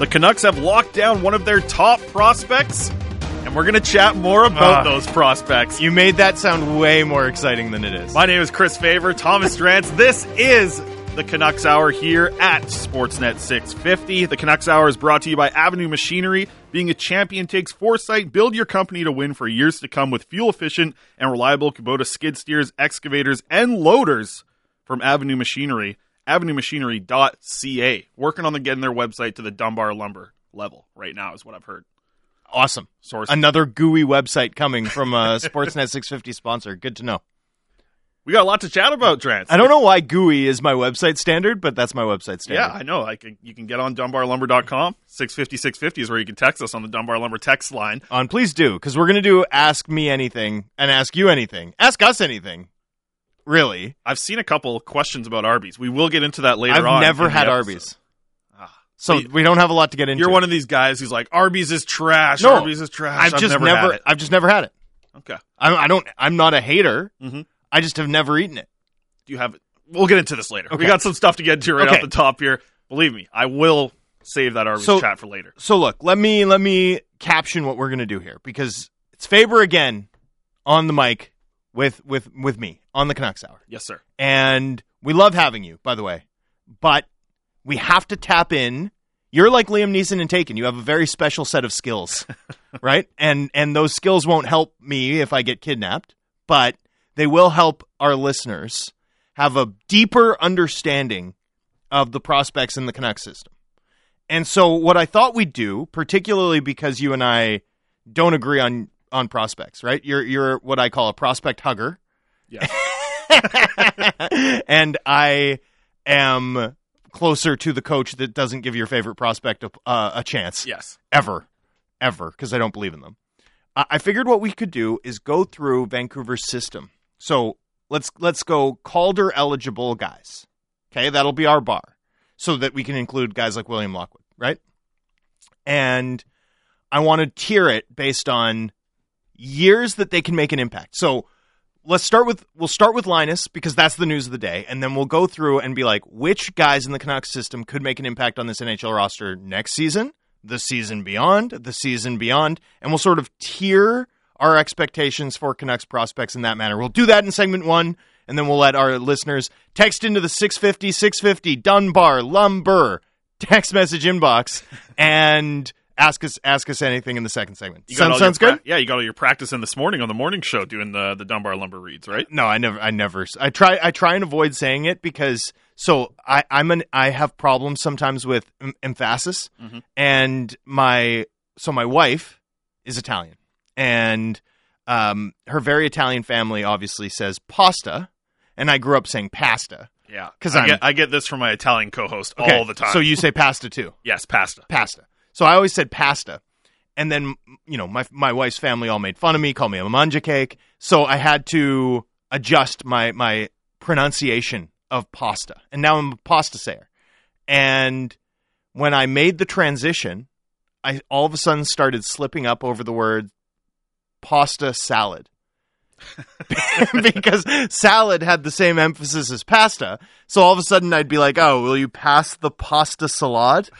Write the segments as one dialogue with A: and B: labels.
A: The Canucks have locked down one of their top prospects, and we're going to chat more about
B: Ah.
A: those prospects.
B: You made that sound way more exciting than it is.
A: My name is Chris Faber, Thomas Drance. This is the Canucks Hour here at Sportsnet 650. The Canucks Hour is brought to you by Avenue Machinery. Being a champion takes foresight. Build your company to win for years to come with fuel efficient and reliable Kubota skid steers, excavators, and loaders from Avenue Machinery. AvenueMachinery.ca. Working on the getting their website to the Dunbar lumber level right now is what I've heard.
B: Awesome.
A: Source.
B: Another gooey website coming from uh, a Sportsnet 650 sponsor. Good to know.
A: we got a lot to chat about, Drance.
B: I don't know why gooey is my website standard, but that's my website standard.
A: Yeah, I know. Like you can get on dunbarlumber.com. 650 650 is where you can text us on the Dunbar Lumber text line.
B: On please do, because we're gonna do ask me anything and ask you anything. Ask us anything. Really.
A: I've seen a couple questions about Arby's. We will get into that later
B: I've
A: on.
B: never
A: in the
B: had. Arby's.
A: Ah.
B: So
A: You-
B: we don't have a lot to get into.
A: You're one of these guys who's like Arby's is trash.
B: No,
A: Arby's is trash.
B: I've just
A: never,
B: never,
A: had it.
B: I've just never had it.
A: Okay.
B: I, I don't I'm not a hater.
A: Mhm.
B: I just have never eaten it.
A: Do you have it? We'll get into this later. We got some stuff to get into right
B: Okay.
A: off the top here. Believe me, I will save that Arby's
B: So-
A: chat for later.
B: So look, let me let me caption what we're gonna do here because it's Faber again on the mic with with with me on the Canucks Hour.
A: Yes, sir.
B: and we love having you, by the way. But we have to tap in. You're like Liam Neeson and Taken. You have a very special set of skills, right? And and those skills won't help me if I get kidnapped, but they will help our listeners have a deeper understanding of the prospects in the Canucks system. And so what I thought we'd do, particularly because you and I don't agree on on prospects, right? You're you're what I call a prospect hugger
A: Yes.
B: and I am closer to the coach that doesn't give your favorite prospect a, uh, a chance
A: yes.
B: ever, ever, because I don't believe in them. I I figured what we could do is go through Vancouver's system. So let's let's go Calder eligible guys. Okay, that'll be our bar, so that we can include guys like William Lockwood, right? And I want to tier it based on years that they can make an impact. So let's start with we'll start with Linus because that's the news of the day, and then we'll go through and be like, which guys in the Canucks system could make an impact on this NHL roster next season, the season beyond, the season beyond, and we'll sort of tier our expectations for Canucks prospects in that manner. We'll do that in segment one, and then we'll let our listeners text into the 650 650 Dunbar Lumber text message inbox and ask us ask us anything in the second segment.
A: You got
B: Sound, sounds
A: your
B: good?
A: yeah, you got all your practice in this morning on the morning show doing the the Dunbar Lumber reads, right?
B: No, I never. I never. I try. I try and avoid saying it because so I, I'm an. I have problems sometimes with em- emphasis,
A: Mhm.
B: and my so my wife is Italian, and um, her very Italian family obviously says pasta, and I grew up saying pasta.
A: Yeah, because
B: I'm-
A: get I get this from my Italian co-host
B: Okay,
A: all the time.
B: So you say pasta too?
A: yes, pasta.
B: Pasta. So I always said pasta. And then, you know, my my wife's family all made fun of me, called me a manja cake. So I had to adjust my my pronunciation of pasta. And now I'm a pasta sayer. And when I made the transition, I all of a sudden started slipping up over the word pasta salad. because salad had the same emphasis as pasta. So all of a sudden I'd be like, "Oh, will you pass the pasta salad?"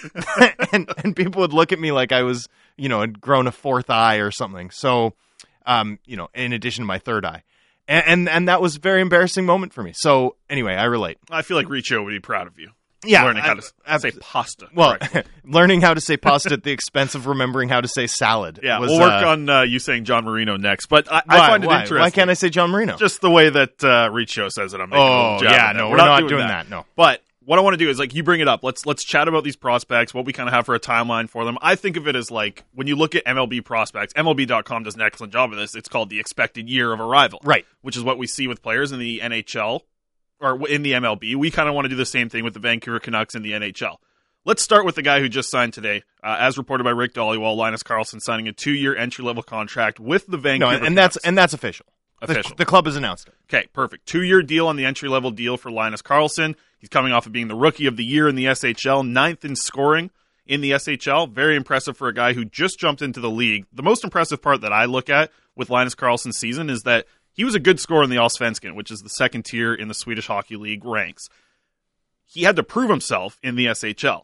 B: and and people would look at me like I was, you know, had grown a fourth eye or something. So, um, you know, in addition to my third eye. And, and and that was a very embarrassing moment for me. So anyway, I relate.
A: I feel like Richo would be proud of you.
B: Yeah,
A: learning how to
B: I-
A: say pasta.
B: Well, learning how to say pasta at the expense of remembering how to say salad.
A: yeah,
B: was,
A: we'll work
B: uh,
A: on uh, you saying John Marino next. But I,
B: why,
A: I find it
B: why?
A: interesting.
B: Why can't I say John Marino?
A: Just the way that uh, Richo says it. I'm making a
B: oh yeah, no, we're, not, doing,
A: that.
B: that. No.
A: But what I want to do is like you bring it up. Let's let's chat about these prospects, what we kind of have for a timeline for them. I think of it as like when you look at MLB prospects, MLB.com does an excellent job of this. It's called the expected year of arrival,
B: Right.
A: Which is what we see with players in the NHL or in the MLB. We kind of want to do the same thing with the Vancouver Canucks in the NHL. Let's start with the guy who just signed today, uh, as reported by Rick Dhaliwal, Linus Karlsson signing a two-year entry-level contract with the
B: No,
A: Vancouver.
B: and, and that's and that's official. The-
A: Official.
B: The, club has announced it.
A: Okay, perfect. Two year deal on the entry level deal for Linus Karlsson. He's coming off of being the rookie of the year in the SHL, ninth in scoring in the SHL. Very impressive for a guy who just jumped into the league. The most impressive part that I look at with Linus Karlsson's season is that he was a good scorer in the Allsvenskan, which is the second tier in the Swedish Hockey League ranks. He had to prove himself in the SHL.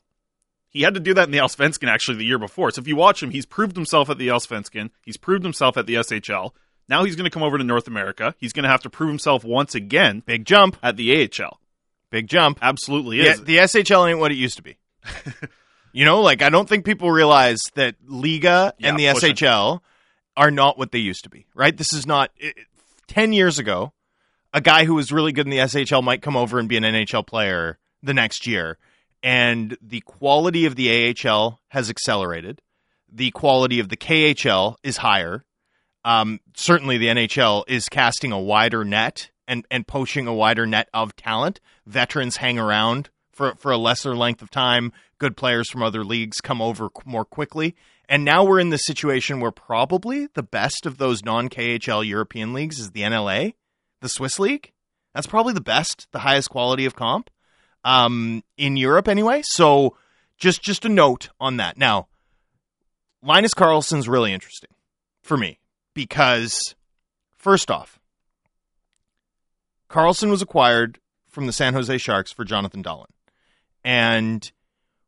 A: He had to do that in the Allsvenskan actually the year before. So if you watch him, he's proved himself at the Allsvenskan. He's proved himself at the SHL. Now he's going to come over to North America. He's going to have to prove himself once again
B: Big jump.
A: at the AHL.
B: Big jump.
A: Absolutely is.
B: the SHL ain't what it used to be. you know, like I don't think people realize that Liga and the
A: pushing.
B: SHL are not what they used to be. Right? This is not it, it- ten years ago. A guy who was really good in the SHL might come over and be an NHL player the next year, and the quality of the AHL has accelerated. The quality of the KHL is higher. Um, certainly, the NHL is casting a wider net and, and poaching a wider net of talent. Veterans hang around for, for a lesser length of time. Good players from other leagues come over more quickly. And now we're in the situation where probably the best of those non KHL European leagues is the NLA, the Swiss League. That's probably the best, the highest quality of comp um, in Europe anyway. So just just a note on that. Now, Linus Karlsson's really interesting for me because first off, Karlsson was acquired from the San Jose Sharks for Jonathan Dahlén. And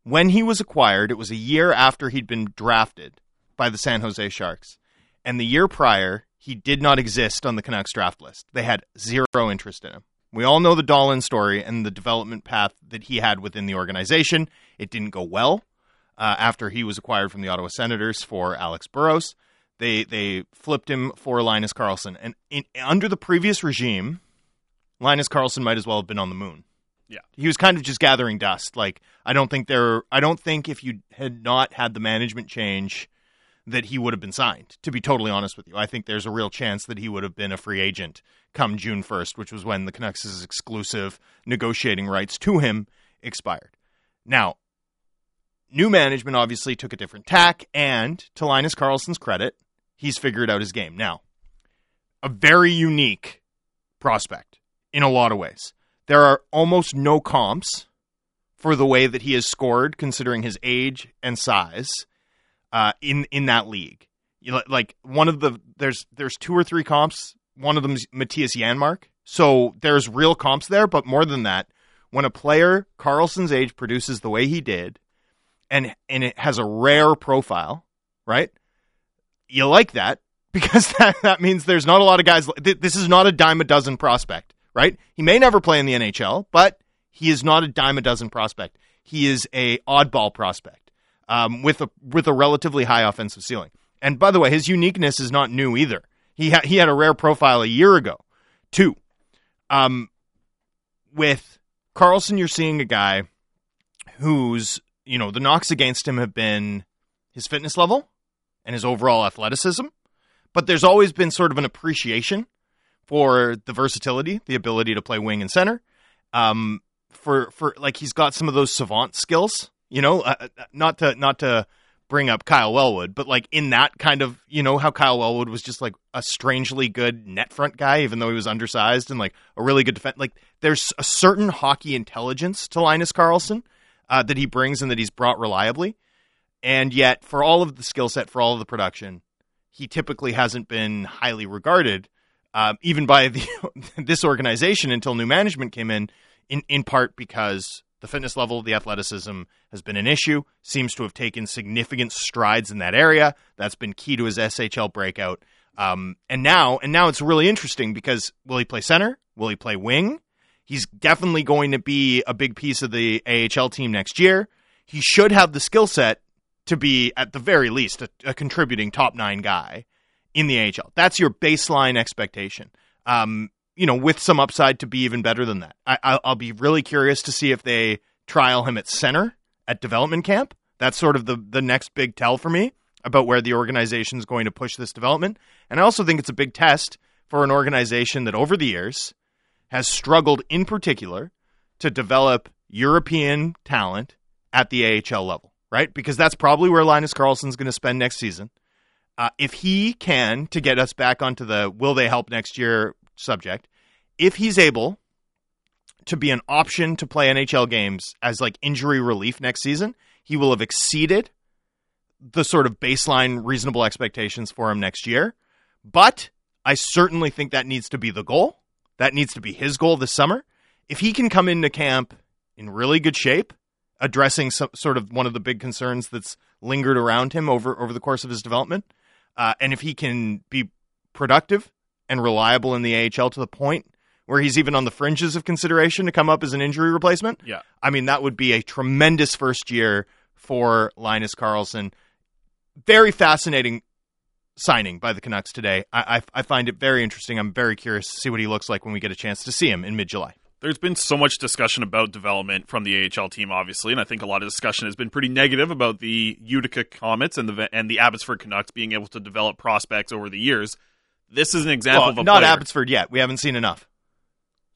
B: when he was acquired, it was a year after he'd been drafted by the San Jose Sharks. And the year prior, he did not exist on the Canucks draft list. They had zero interest in him. We all know the Dahlén story and the development path that he had within the organization. It didn't go well uh, after he was acquired from the Ottawa Senators for Alex Burrows. They they flipped him for Linus Karlsson, and in, under the previous regime, Linus Karlsson might as well have been on the moon.
A: Yeah.
B: he was kind of just gathering dust. Like I don't think there. I don't think if you had not had the management change, that he would have been signed. To be totally honest with you, I think there's a real chance that he would have been a free agent come June 1st, which was when the Canucks' exclusive negotiating rights to him expired. Now, new management obviously took a different tack, and to Linus Karlsson's credit, he's figured out his game. Now, a very unique prospect in a lot of ways. There are almost no comps for the way that he has scored, considering his age and size, uh, in in that league. You know, like one of the there's there's two or three comps. One of them's Mattias Janmark. So there's real comps there, but more than that, when a player Karlsson's age produces the way he did, and and it has a rare profile, right? You like that because that, that means there's not a lot of guys. This is not a dime a dozen prospect, right? He may never play in the NHL, but he is not a dime a dozen prospect. He is a oddball prospect um, with a with a relatively high offensive ceiling. And by the way, his uniqueness is not new either. He ha- he had a rare profile a year ago, too. Um, with Karlsson, you're seeing a guy who's you know the knocks against him have been his fitness level and his overall athleticism, but there's always been sort of an appreciation for the versatility, the ability to play wing and center. Um, for for like he's got some of those savant skills, you know, uh, uh, not to not to bring up Kyle Wellwood, but like in that kind of, you know, how Kyle Wellwood was just like a strangely good net front guy, even though he was undersized and like a really good defense. Like there's a certain hockey intelligence to Linus Karlsson uh, that he brings and that he's brought reliably. And yet, for all of the skill set, for all of the production, he typically hasn't been highly regarded, um, even by the this organization until new management came in. In in part because the fitness level, the athleticism has been an issue. Seems to have taken significant strides in that area. That's been key to his SHL breakout. Um, and now, and now it's really interesting because will he play center? Will he play wing? He's definitely going to be a big piece of the AHL team next year. He should have the skill set to be, at the very least, a, a contributing top nine guy in the AHL. That's your baseline expectation. Um, you know, with some upside to be even better than that. I, I'll, I'll be really curious to see if they trial him at center at development camp. That's sort of the the next big tell for me about where the organization is going to push this development. And I also think it's a big test for an organization that over the years has struggled in particular to develop European talent at the AHL level, right? Because that's probably where Linus Karlsson's going to spend next season. Uh, if he can, to get us back onto the will they help next year subject, if he's able to be an option to play NHL games as like injury relief next season, he will have exceeded the sort of baseline reasonable expectations for him next year. But I certainly think that needs to be the goal. That needs to be his goal this summer. If he can come into camp in really good shape, addressing some, sort of one of the big concerns that's lingered around him over over the course of his development. Uh, and if he can be productive and reliable in the AHL to the point where he's even on the fringes of consideration to come up as an injury replacement,
A: Yeah.
B: I mean that would be a tremendous first year for Linus Karlsson. Very fascinating signing by the Canucks today. I, I, I find it very interesting. I'm very curious to see what he looks like when we get a chance to see him in mid July.
A: There's been so much discussion about development from the AHL team, obviously, and I think a lot of discussion has been pretty negative about the Utica Comets and the and the Abbotsford Canucks being able to develop prospects over the years. This is an example
B: Well,
A: of a
B: not
A: player.
B: Abbotsford yet. We haven't seen enough.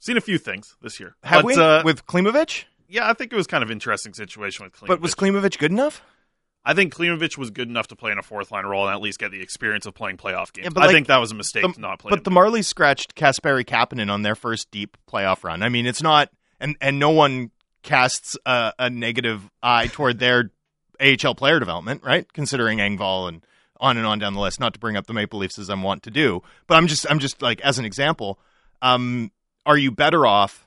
A: Seen a few things this year.
B: Have
A: but,
B: we
A: Uh,
B: with Klimovich?
A: yeah, I think it was kind of interesting situation with Klimovich.
B: But was Klimovich good enough?
A: I think Klimovich was good enough to play in a fourth line role and at least get the experience of playing playoff games.
B: Yeah, but
A: I
B: like,
A: think that was a mistake
B: The-
A: to not play.
B: but the Marlies scratched Kasperi Kapanen on their first deep playoff run. I mean, it's not, and and no one casts a, a negative eye toward their AHL player development, right? Considering Engvall and on and on down the list. Not to bring up the Maple Leafs as I'm want to do, but I'm just I'm just like as an example, um, are you better off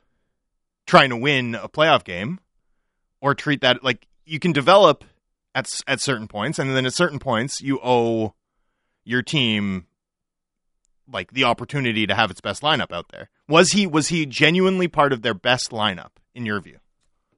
B: trying to win a playoff game, or treat that like you can develop at at certain points, and then at certain points you owe your team like the opportunity to have its best lineup out there. Was he was he genuinely part of their best lineup in your view?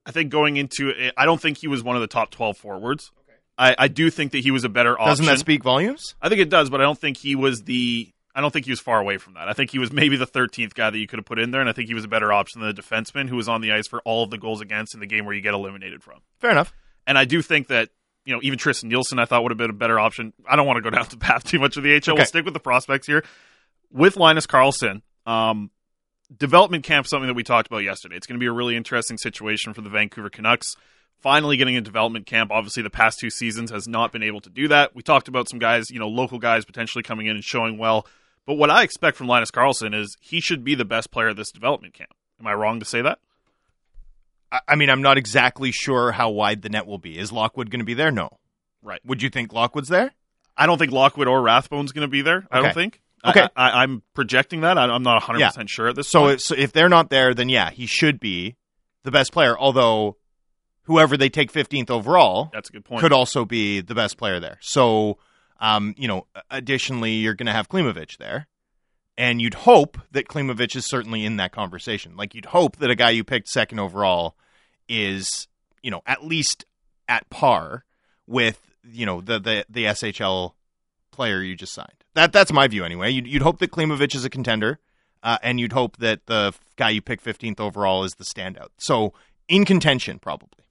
A: I think going into it, I don't think he was one of the top 12 forwards. I, I do think that he was a better option.
B: Doesn't that speak volumes?
A: I think it does, but I don't think he was the. I don't think he was far away from that. I think he was maybe the 13th guy that you could have put in there, and I think he was a better option than the defenseman who was on the ice for all of the goals against in the game where you get eliminated from.
B: Fair enough.
A: And I do think that you know even Tristen Nielsen I thought would have been a better option. I don't want to go down the path too much of the HL.
B: Okay.
A: We'll stick with the prospects here with Linus Karlsson. Um, development camp something that we talked about yesterday. It's going to be a really interesting situation for the Vancouver Canucks. Finally getting a development camp. Obviously, the past two seasons has not been able to do that. We talked about some guys, you know, local guys potentially coming in and showing well. But what I expect from Linus Karlsson is he should be the best player at this development camp. Am I wrong to say that?
B: I, mean, I'm not exactly sure how wide the net will be. Is Lockwood going to be there? No.
A: Right.
B: Would you think Lockwood's there?
A: I don't think Lockwood or Rathbone's going to be there. I don't think.
B: Okay.
A: I, I'm projecting that. I, I'm not 100
B: Yeah.
A: percent sure at this
B: So
A: point.
B: if, so if they're not there, then yeah, he should be the best player. Although whoever they take 15th overall
A: That's a good point.
B: could also be the best player there. So, um, you know, additionally, you're going to have Klimovich there. And you'd hope that Klimovich is certainly in that conversation. Like, you'd hope that a guy you picked second overall is, you know, at least at par with, you know, the, the, the SHL player you just signed. That That's my view anyway. You'd, you'd hope that Klimovich is a contender, uh, and you'd hope that the guy you picked 15th overall is the standout. So, in contention, probably.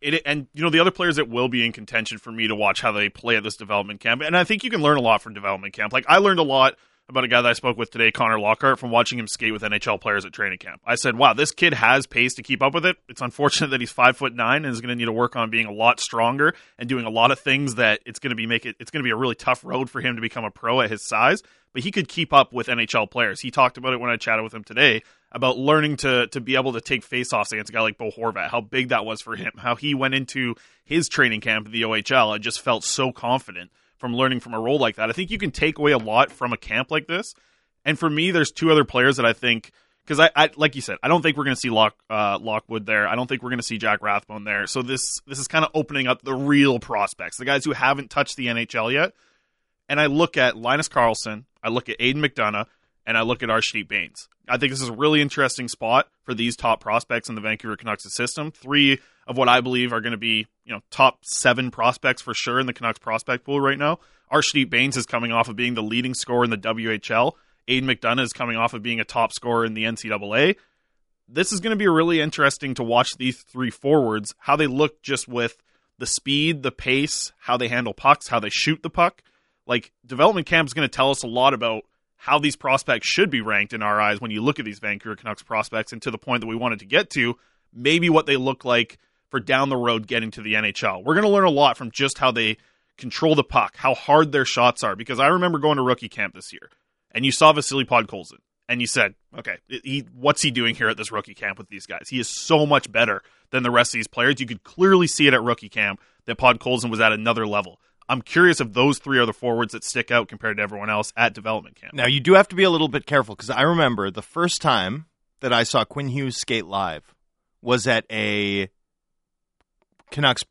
A: it, and you know the other players that will be in contention for me to watch how they play at this development camp, and I think you can learn a lot from development camp. Like I learned a lot about a guy that I spoke with today, Connor Lockhart, from watching him skate with NHL players at training camp. I said, "Wow, this kid has pace to keep up with it." It's unfortunate that he's five foot nine and is going to need to work on being a lot stronger and doing a lot of things that it's going to be make it. It's going to be a really tough road for him to become a pro at his size. But he could keep up with NHL players. He talked about it when I chatted with him today about learning to to be able to take faceoffs against a guy like Bo Horvat. How big that was for him. How he went into his training camp at the OHL and just felt so confident from learning from a role like that. I think you can take away a lot from a camp like this. And for me, there's two other players that I think because I, I like you said, I don't think we're going to see Lock uh, Lockwood there. I don't think we're going to see Jack Rathbone there. So this this is kind of opening up the real prospects, the guys who haven't touched the NHL yet. And I look at Linus Karlsson, I look at Aidan McDonough, and I look at Arshdeep Bains. I think this is a really interesting spot for these top prospects in the Vancouver Canucks system. Three of what I believe are going to be, you know, top seven prospects for sure in the Canucks prospect pool right now. Arshdeep Bains is coming off of being the leading scorer in the WHL. Aidan McDonough is coming off of being a top scorer in the NCAA. This is going to be really interesting to watch these three forwards, how they look just with the speed, the pace, how they handle pucks, how they shoot the puck. Like development camp is going to tell us a lot about how these prospects should be ranked in our eyes when you look at these Vancouver Canucks prospects and to the point that we wanted to get to, maybe what they look like for down the road getting to the NHL. We're going to learn a lot from just how they control the puck, how hard their shots are because I remember going to rookie camp this year and you saw Vasily Podkolzin and you said, okay, he, what's he doing here at this rookie camp with these guys? He is so much better than the rest of these players. You could clearly see it at rookie camp that Podkolzin was at another level. I'm curious if those three are the forwards that stick out compared to everyone else at development camp.
B: Now you do have to be a little bit careful because I remember the first time that I saw Quinn Hughes skate live was at a Canucks.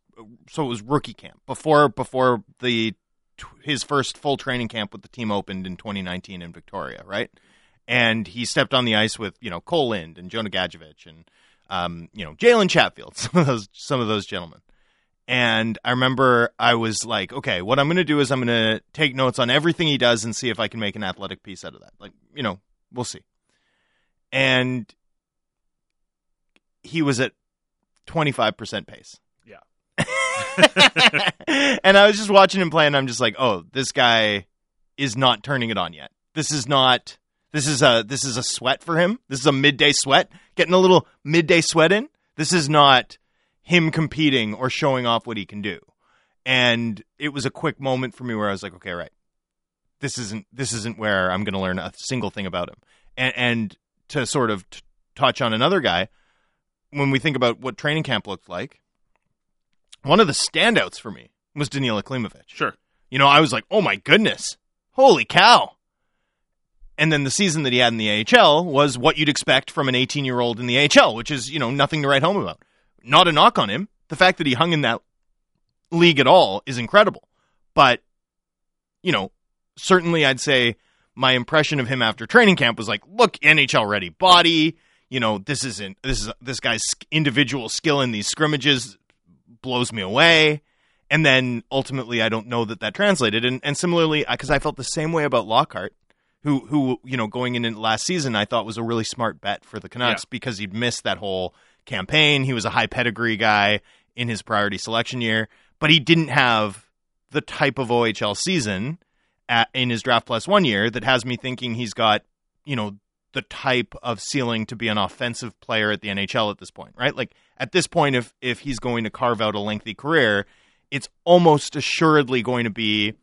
B: So it was rookie camp before before the his first full training camp with the team opened in 2019 in Victoria, right? And he stepped on the ice with you know Cole Lind and Jonah Gadjovich and um, you know Jalen Chatfield, some of those some of those gentlemen. And I remember I was like, okay, what I'm going to do is I'm going to take notes on everything he does and see if I can make an athletic piece out of that. Like, you know, we'll see. And he was at 25% pace. And I was just watching him play and I'm just like, "Oh, this guy is not turning it on yet. This is not this is a this is a sweat for him. This is a midday sweat. Getting a little midday sweat in. This is not him competing or showing off what he can do. And it was a quick moment for me where I was like, okay, right. This isn't this isn't where I'm going to learn a single thing about him. And and to sort of t- touch on another guy, when we think about what training camp looked like, one of the standouts for me was Danila Klimovich.
A: Sure.
B: You know, I was like, oh my goodness, holy cow. And then the season that he had in the AHL was what you'd expect from an 18 year old in the AHL, which is, you know, nothing to write home about. Not a knock on him. The fact that he hung in that league at all is incredible. But, you know, certainly I'd say my impression of him after training camp was like, look, NHL ready body. You know, this isn't this is this guy's individual skill in these scrimmages blows me away. And then ultimately, I don't know that that translated. And and similarly, because I felt the same way about Lockhart, who who you know going into last season, I thought was a really smart bet for the Canucks
A: Yeah.
B: because he'd missed that whole campaign. He was a high pedigree guy in his priority selection year, but he didn't have the type of OHL season at, in his draft plus one year that has me thinking he's got, you know, the type of ceiling to be an offensive player at the NHL at this point, right? Like at this point, if if he's going to carve out a lengthy career, it's almost assuredly going to be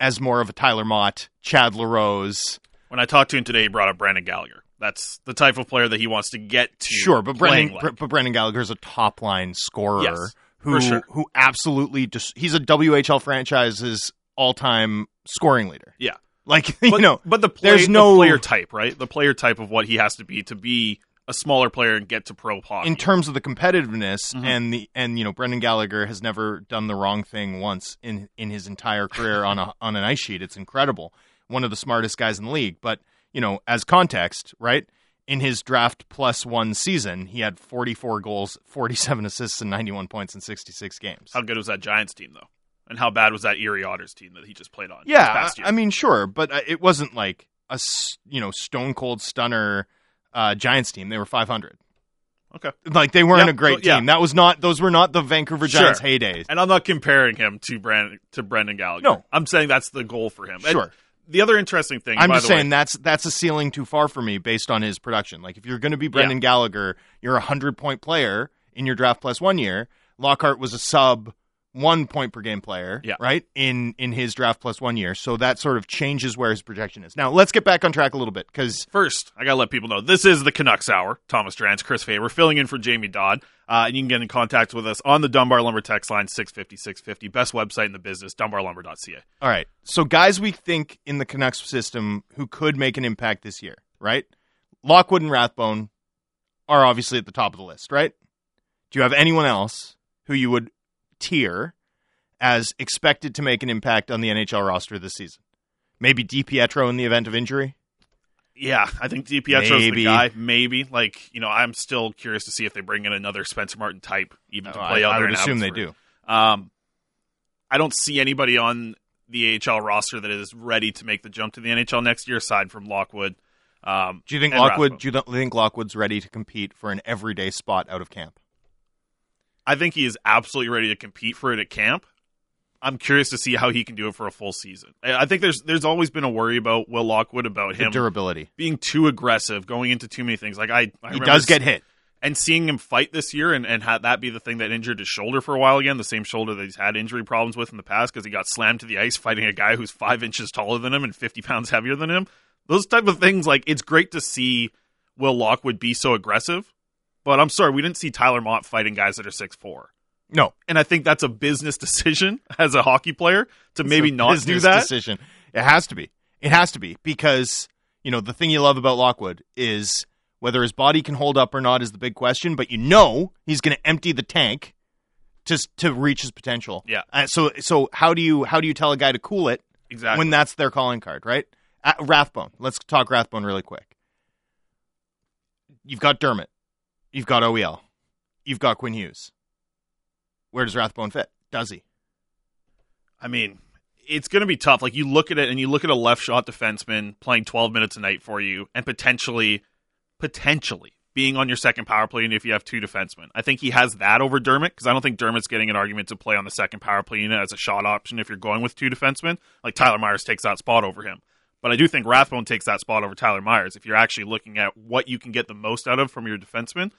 B: as more of a Tyler Motte, Chad LaRose.
A: When I talked to him today, he brought up Brandon Gallagher. That's the type of player that he wants to get to.
B: Sure, but Brandon,
A: like.
B: but Brendan Gallagher's a top line scorer
A: Yes,
B: who
A: sure.
B: who absolutely just he's a WHL franchise's all time scoring leader.
A: Yeah.
B: Like you
A: but,
B: know,
A: but the, play,
B: there's
A: the
B: no
A: player type, right? The player type of what he has to be to be a smaller player and get to pro hockey.
B: in terms of the competitiveness
A: Mhm.
B: and the and you know Brendan Gallagher has never done the wrong thing once in in his entire career on a on an ice sheet. It's incredible. One of the smartest guys in the league. But you know, as context, right? In his draft plus one season, he had 44 goals, 47 assists, and 91 points in 66 games.
A: how good was that Giants team though? And how bad was that Erie Otters team that he just played on?
B: Yeah,
A: past
B: I,
A: year?
B: I mean, sure, but uh, it wasn't like a you know stone cold stunner uh, Giants team. They were 500.
A: Okay.
B: like they weren't
A: Yeah,
B: a great
A: yeah.
B: team. That was not; those were not the Vancouver
A: Sure.
B: Giants heydays.
A: And I'm not comparing him to Brandon to Brendan Gallagher.
B: No.
A: I'm saying that's the goal for him. And
B: Sure.
A: the other interesting thing,
B: I'm just saying
A: way,
B: that's that's a ceiling too far for me based on his production. Like if you're going to be Brendan Gallagher, you're a hundred point player in your draft plus one year. Lockhart was a sub one point per game player,
A: Yeah.
B: right in in his draft plus one year. So that sort of changes where his projection is. Now let's get back on track a little bit because
A: First, I gotta let people know this is the Canucks Hour. Thomas Drance, Chris Faber, filling in for Jamie Dodd. Uh, and you can get in contact with us on the Dunbar Lumber text line 650-650. Best website in the business, dunbarlumber.ca.
B: All right. So guys we think in the Canucks system who could make an impact this year, right? Lockwood and Rathbone are obviously at the top of the list, right? Do you have anyone else who you would tier as expected to make an impact on the NHL roster this season? Maybe DiPietro in the event of injury?
A: Yeah, I think DiPietro's the guy. Maybe. Like, you know, I'm still curious to see if they bring in another Spencer Martin type, even to
B: Oh,
A: play
B: I,
A: out
B: I would assume they do.
A: Um, I don't see anybody on the AHL roster that is ready to make the jump to the NHL next year, aside from Lockwood. Um,
B: Do you think Lockwood?
A: Rathbone.
B: Do you think Lockwood's ready to compete for an everyday spot out of camp?
A: I think he is absolutely ready to compete for it at camp. I'm curious to see how he can do it for a full season. I think there's there's always been a worry about Will Lockwood about
B: The
A: him
B: durability.
A: being too aggressive, going into too many things. Like I, I
B: He
A: remember
B: does get hit.
A: and seeing him fight this year and, and had that be the thing that injured his shoulder for a while again, the same shoulder that he's had injury problems with in the past because he got slammed to the ice fighting a guy who's five inches taller than him and 50 pounds heavier than him. Those type of things, like, it's great to see Will Lockwood be so aggressive. But I'm sorry, we didn't see Tyler Motte fighting guys that are six four.
B: No,
A: And I think that's a business decision as a hockey player to maybe
B: It's a
A: not do that.
B: decision. It has to be. It has to be because you know the thing you love about Lockwood is whether his body can hold up or not is the big question. But you know he's going to empty the tank to to reach his potential.
A: Yeah.
B: Uh, so so how do you how do you tell a guy to cool it
A: Exactly.
B: when that's their calling card, right? Uh, Rathbone. Let's talk Rathbone really quick. You've got Dermott. You've got OEL. You've got Quinn Hughes. Where does Rathbone fit? Does he?
A: I mean, it's going to be tough. Like you look at it and you look at a left shot defenseman playing 12 minutes a night for you and potentially, potentially being on your second power play unit if you have two defensemen. I think he has that over Dermott because I don't think Dermott's getting an argument to play on the second power play unit as a shot option if you're going with two defensemen. Like Tyler Myers takes that spot over him. But I do think Rathbone takes that spot over Tyler Myers if you're actually looking at what you can get the most out of from your defenseman.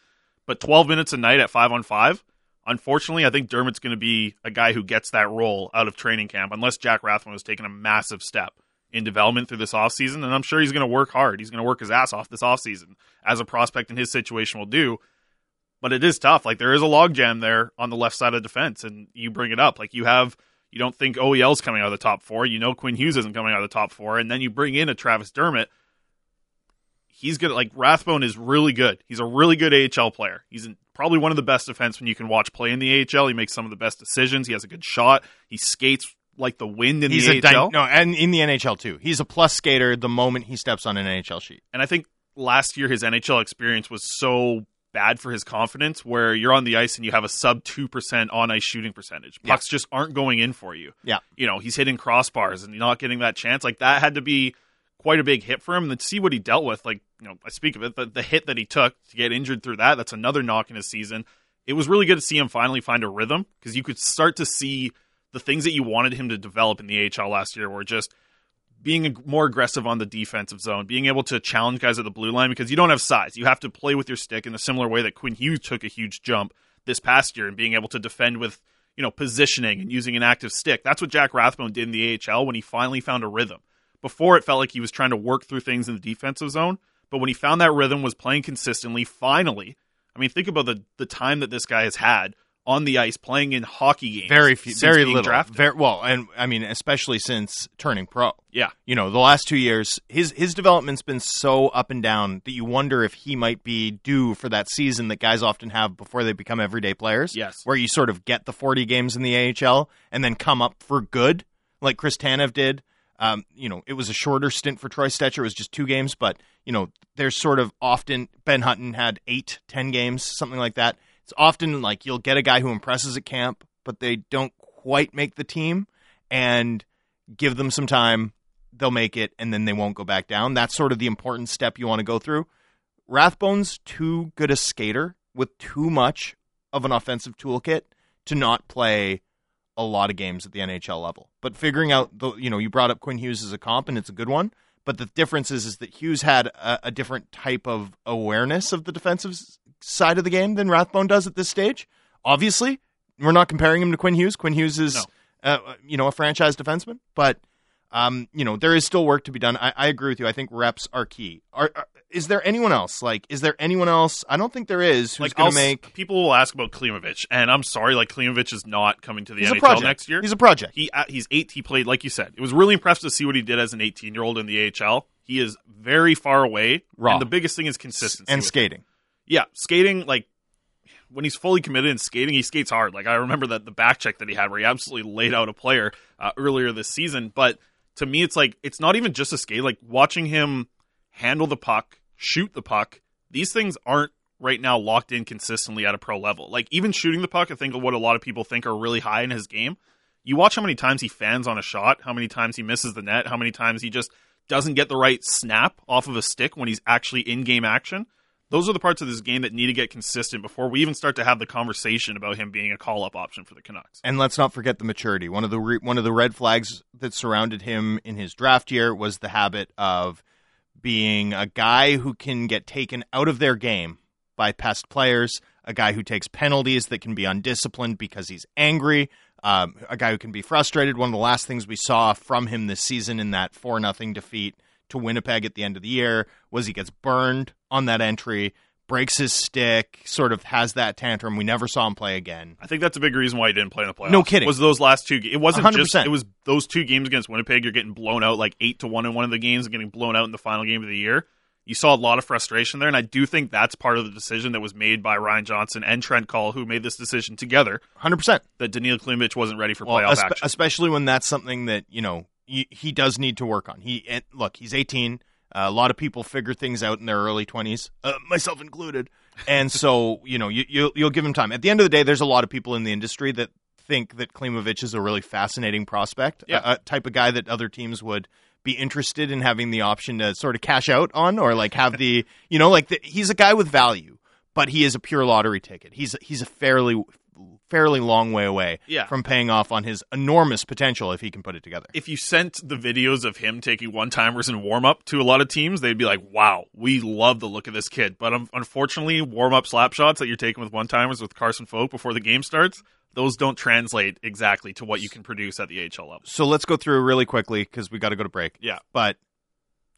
A: But 12 minutes a night at 5 on 5, unfortunately, I think Dermott's going to be a guy who gets that role out of training camp unless Jack Rathbone has taken a massive step in development through this offseason. And I'm sure he's going to work hard. He's going to work his ass off this offseason, as a prospect in his situation will do. But it is tough. Like, there is a logjam there on the left side of defense, and you bring it up. Like, you have. You don't think OEL's coming out of the top four. You know Quinn Hughes isn't coming out of the top four. And then you bring in a Travis Dermott he's good. Like Rathbone is really good. He's a really good AHL player. He's in, probably one of the best defensemen you can watch play in the AHL. He makes some of the best decisions. He has a good shot. He skates like the wind in
B: He's
A: the AHL.
B: no, and in the NHL too. He's a plus skater the moment he steps on an NHL sheet.
A: And I think last year his NHL experience was so bad for his confidence where you're on the ice and you have a sub 2% on ice shooting percentage.
B: Yeah.
A: Pucks just aren't going in for you.
B: Yeah.
A: You know, he's hitting crossbars and not getting that chance. Like that had to be quite a big hit for him. And then see what he dealt with. Like, you know, I speak of it, the, the hit that he took to get injured through that, that's another knock in his season. It was really good to see him finally find a rhythm because you could start to see the things that you wanted him to develop in the AHL last year were just being more aggressive on the defensive zone, being able to challenge guys at the blue line because you don't have size. You have to play with your stick in a similar way that Quinn Hughes took a huge jump this past year and being able to defend with, you know, positioning and using an active stick. That's what Jack Rathbone did in the AHL when he finally found a rhythm. Before it felt like he was trying to work through things in the defensive zone, but when he found that rhythm was playing consistently, finally, I mean, think about the the time that this guy has had on the ice playing in hockey games.
B: Very few, very little.
A: Drafted.
B: Very well, and I mean, especially since turning pro.
A: yeah.
B: You know, the last two years, his his development's been so up and down that you wonder if he might be due for that season that guys often have before they become everyday players.
A: Yes.
B: where you sort of get the forty games in the AHL and then come up for good, like Chris Tanev did. Um, you know, it was a shorter stint for Troy Stecher. It was just two games, but you know, there's sort of often Ben Hutton had eight, ten games, something like that. It's often like you'll get a guy who impresses at camp, but they don't quite make the team, and give them some time, they'll make it, and then they won't go back down. That's sort of the important step you want to go through. Rathbone's too good a skater with too much of an offensive toolkit to not play a lot of games at the NHL level. But figuring out the you know, you brought up Quinn Hughes as a comp and it's a good one. But the difference is, is that Hughes had a, a different type of awareness of the defensive side of the game than Rathbone does at this stage. Obviously, we're not comparing him to Quinn Hughes. Quinn Hughes is,
A: No.
B: uh, you know, a franchise defenseman, but um, you know, there is still work to be done. I, I agree with you. I think reps are key. Are, are is there anyone else? Like, is there anyone else? I don't think there is who's
A: like
B: going to make.
A: people will ask about Klimovich, and I'm sorry, like Klimovich is not coming to the
B: He's
A: NHL next year.
B: He's a project.
A: he uh, he's eight. He played like you said. It was really impressive to see what he did as an 18 year old in the AHL. He is very far away.
B: Raw.
A: And the biggest thing is consistency.
B: and skating.
A: Yeah, skating like when he's fully committed in skating, he skates hard. Like I remember that the back check that he had where he absolutely laid out a player uh, earlier this season. But to me, it's like it's not even just a skate. Like watching him handle the puck, shoot the puck. These things aren't right now locked in consistently at a pro level. Like even shooting the puck, I think of what a lot of people think are really high in his game. You watch how many times he fans on a shot, how many times he misses the net, how many times he just doesn't get the right snap off of a stick when he's actually in game action. Those are the parts of this game that need to get consistent before we even start to have the conversation about him being a call up option for the Canucks.
B: And let's not forget the maturity. One of the re- one of the red flags that surrounded him in his draft year was the habit of being a guy who can get taken out of their game by pest players, a guy who takes penalties that can be undisciplined because he's angry, um, a guy who can be frustrated. One of the last things we saw from him this season in that four nothing defeat to Winnipeg at the end of the year was he gets burned on that entry, breaks his stick, sort of has that tantrum. We never saw him play again.
A: I think that's a big reason why he didn't play in the playoffs.
B: No kidding.
A: Was those last two? It wasn't just.
B: 100%.
A: It was those two games against Winnipeg. You're getting blown out like eight to one in one of the games and getting blown out in the final game of the year. You saw a lot of frustration there, and I do think that's part of the decision that was made by Ryan Johnson and Trent Cull, who made this decision together.
B: Hundred percent.
A: That Daniil Klimovich wasn't ready for
B: Well,
A: playoff
B: espe-
A: action.
B: especially when that's something that you know he, does need to work on. He and look, he's 18. Uh, a lot of people figure things out in their early 20s, uh, myself included. And so, you know, you, you'll, you'll give him time. At the end of the day, there's a lot of people in the industry that think that Klimovich is a really fascinating prospect,
A: Yeah.
B: a, a type of guy that other teams would be interested in having the option to sort of cash out on or like have the, you know, like the, he's a guy with value, but he is a pure lottery ticket. He's he's a fairly fairly long way away
A: Yeah.
B: from paying off on his enormous potential if he can put it together.
A: if you sent the videos of him taking one timers in warm up to a lot of teams, they'd be like, "Wow, we love the look of this kid." But um, unfortunately, warm up slap shots that you're taking with one timers with Carson Folk before the game starts, those don't translate exactly to what you can produce at the HL level.
B: So let's go through really quickly because we got to go to break.
A: Yeah.
B: But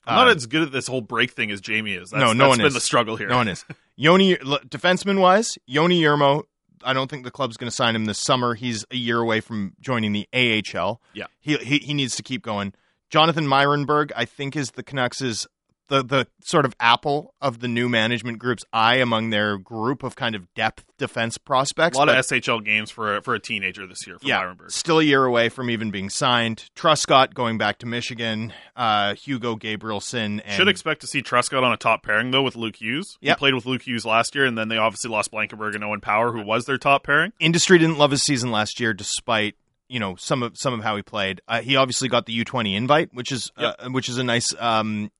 A: I'm not
B: uh,
A: as good at this whole break thing as Jamie is. That's,
B: No, no
A: that's
B: one
A: been
B: is.
A: the struggle here.
B: no one is. Joni, defenseman wise, Joni Jurmo, I don't think the club's going to sign him this summer. He's a year away from joining the AHL.
A: Yeah.
B: He, he, he needs to keep going. Jonathan Myrenberg, I think, is the Canucks' the, the sort of apple of the new management group's eye among their group of kind of depth defense prospects.
A: A lot
B: but-
A: of SHL games for a, for a teenager this year
B: yeah,
A: Myrenberg.
B: still a year away from even being signed. Truscott going back to Michigan. Uh, Hugo Gabrielsson and
A: Should expect to see Truscott on a top pairing though with Luke Hughes.
B: Yep.
A: He played with Luke Hughes last year, and then they obviously lost Blankenburg and Owen Power, who was their top pairing.
B: industry didn't love his season last year, despite you know some of some of how he played. Uh, he obviously got the U twenty invite, which is uh, which is a nice um,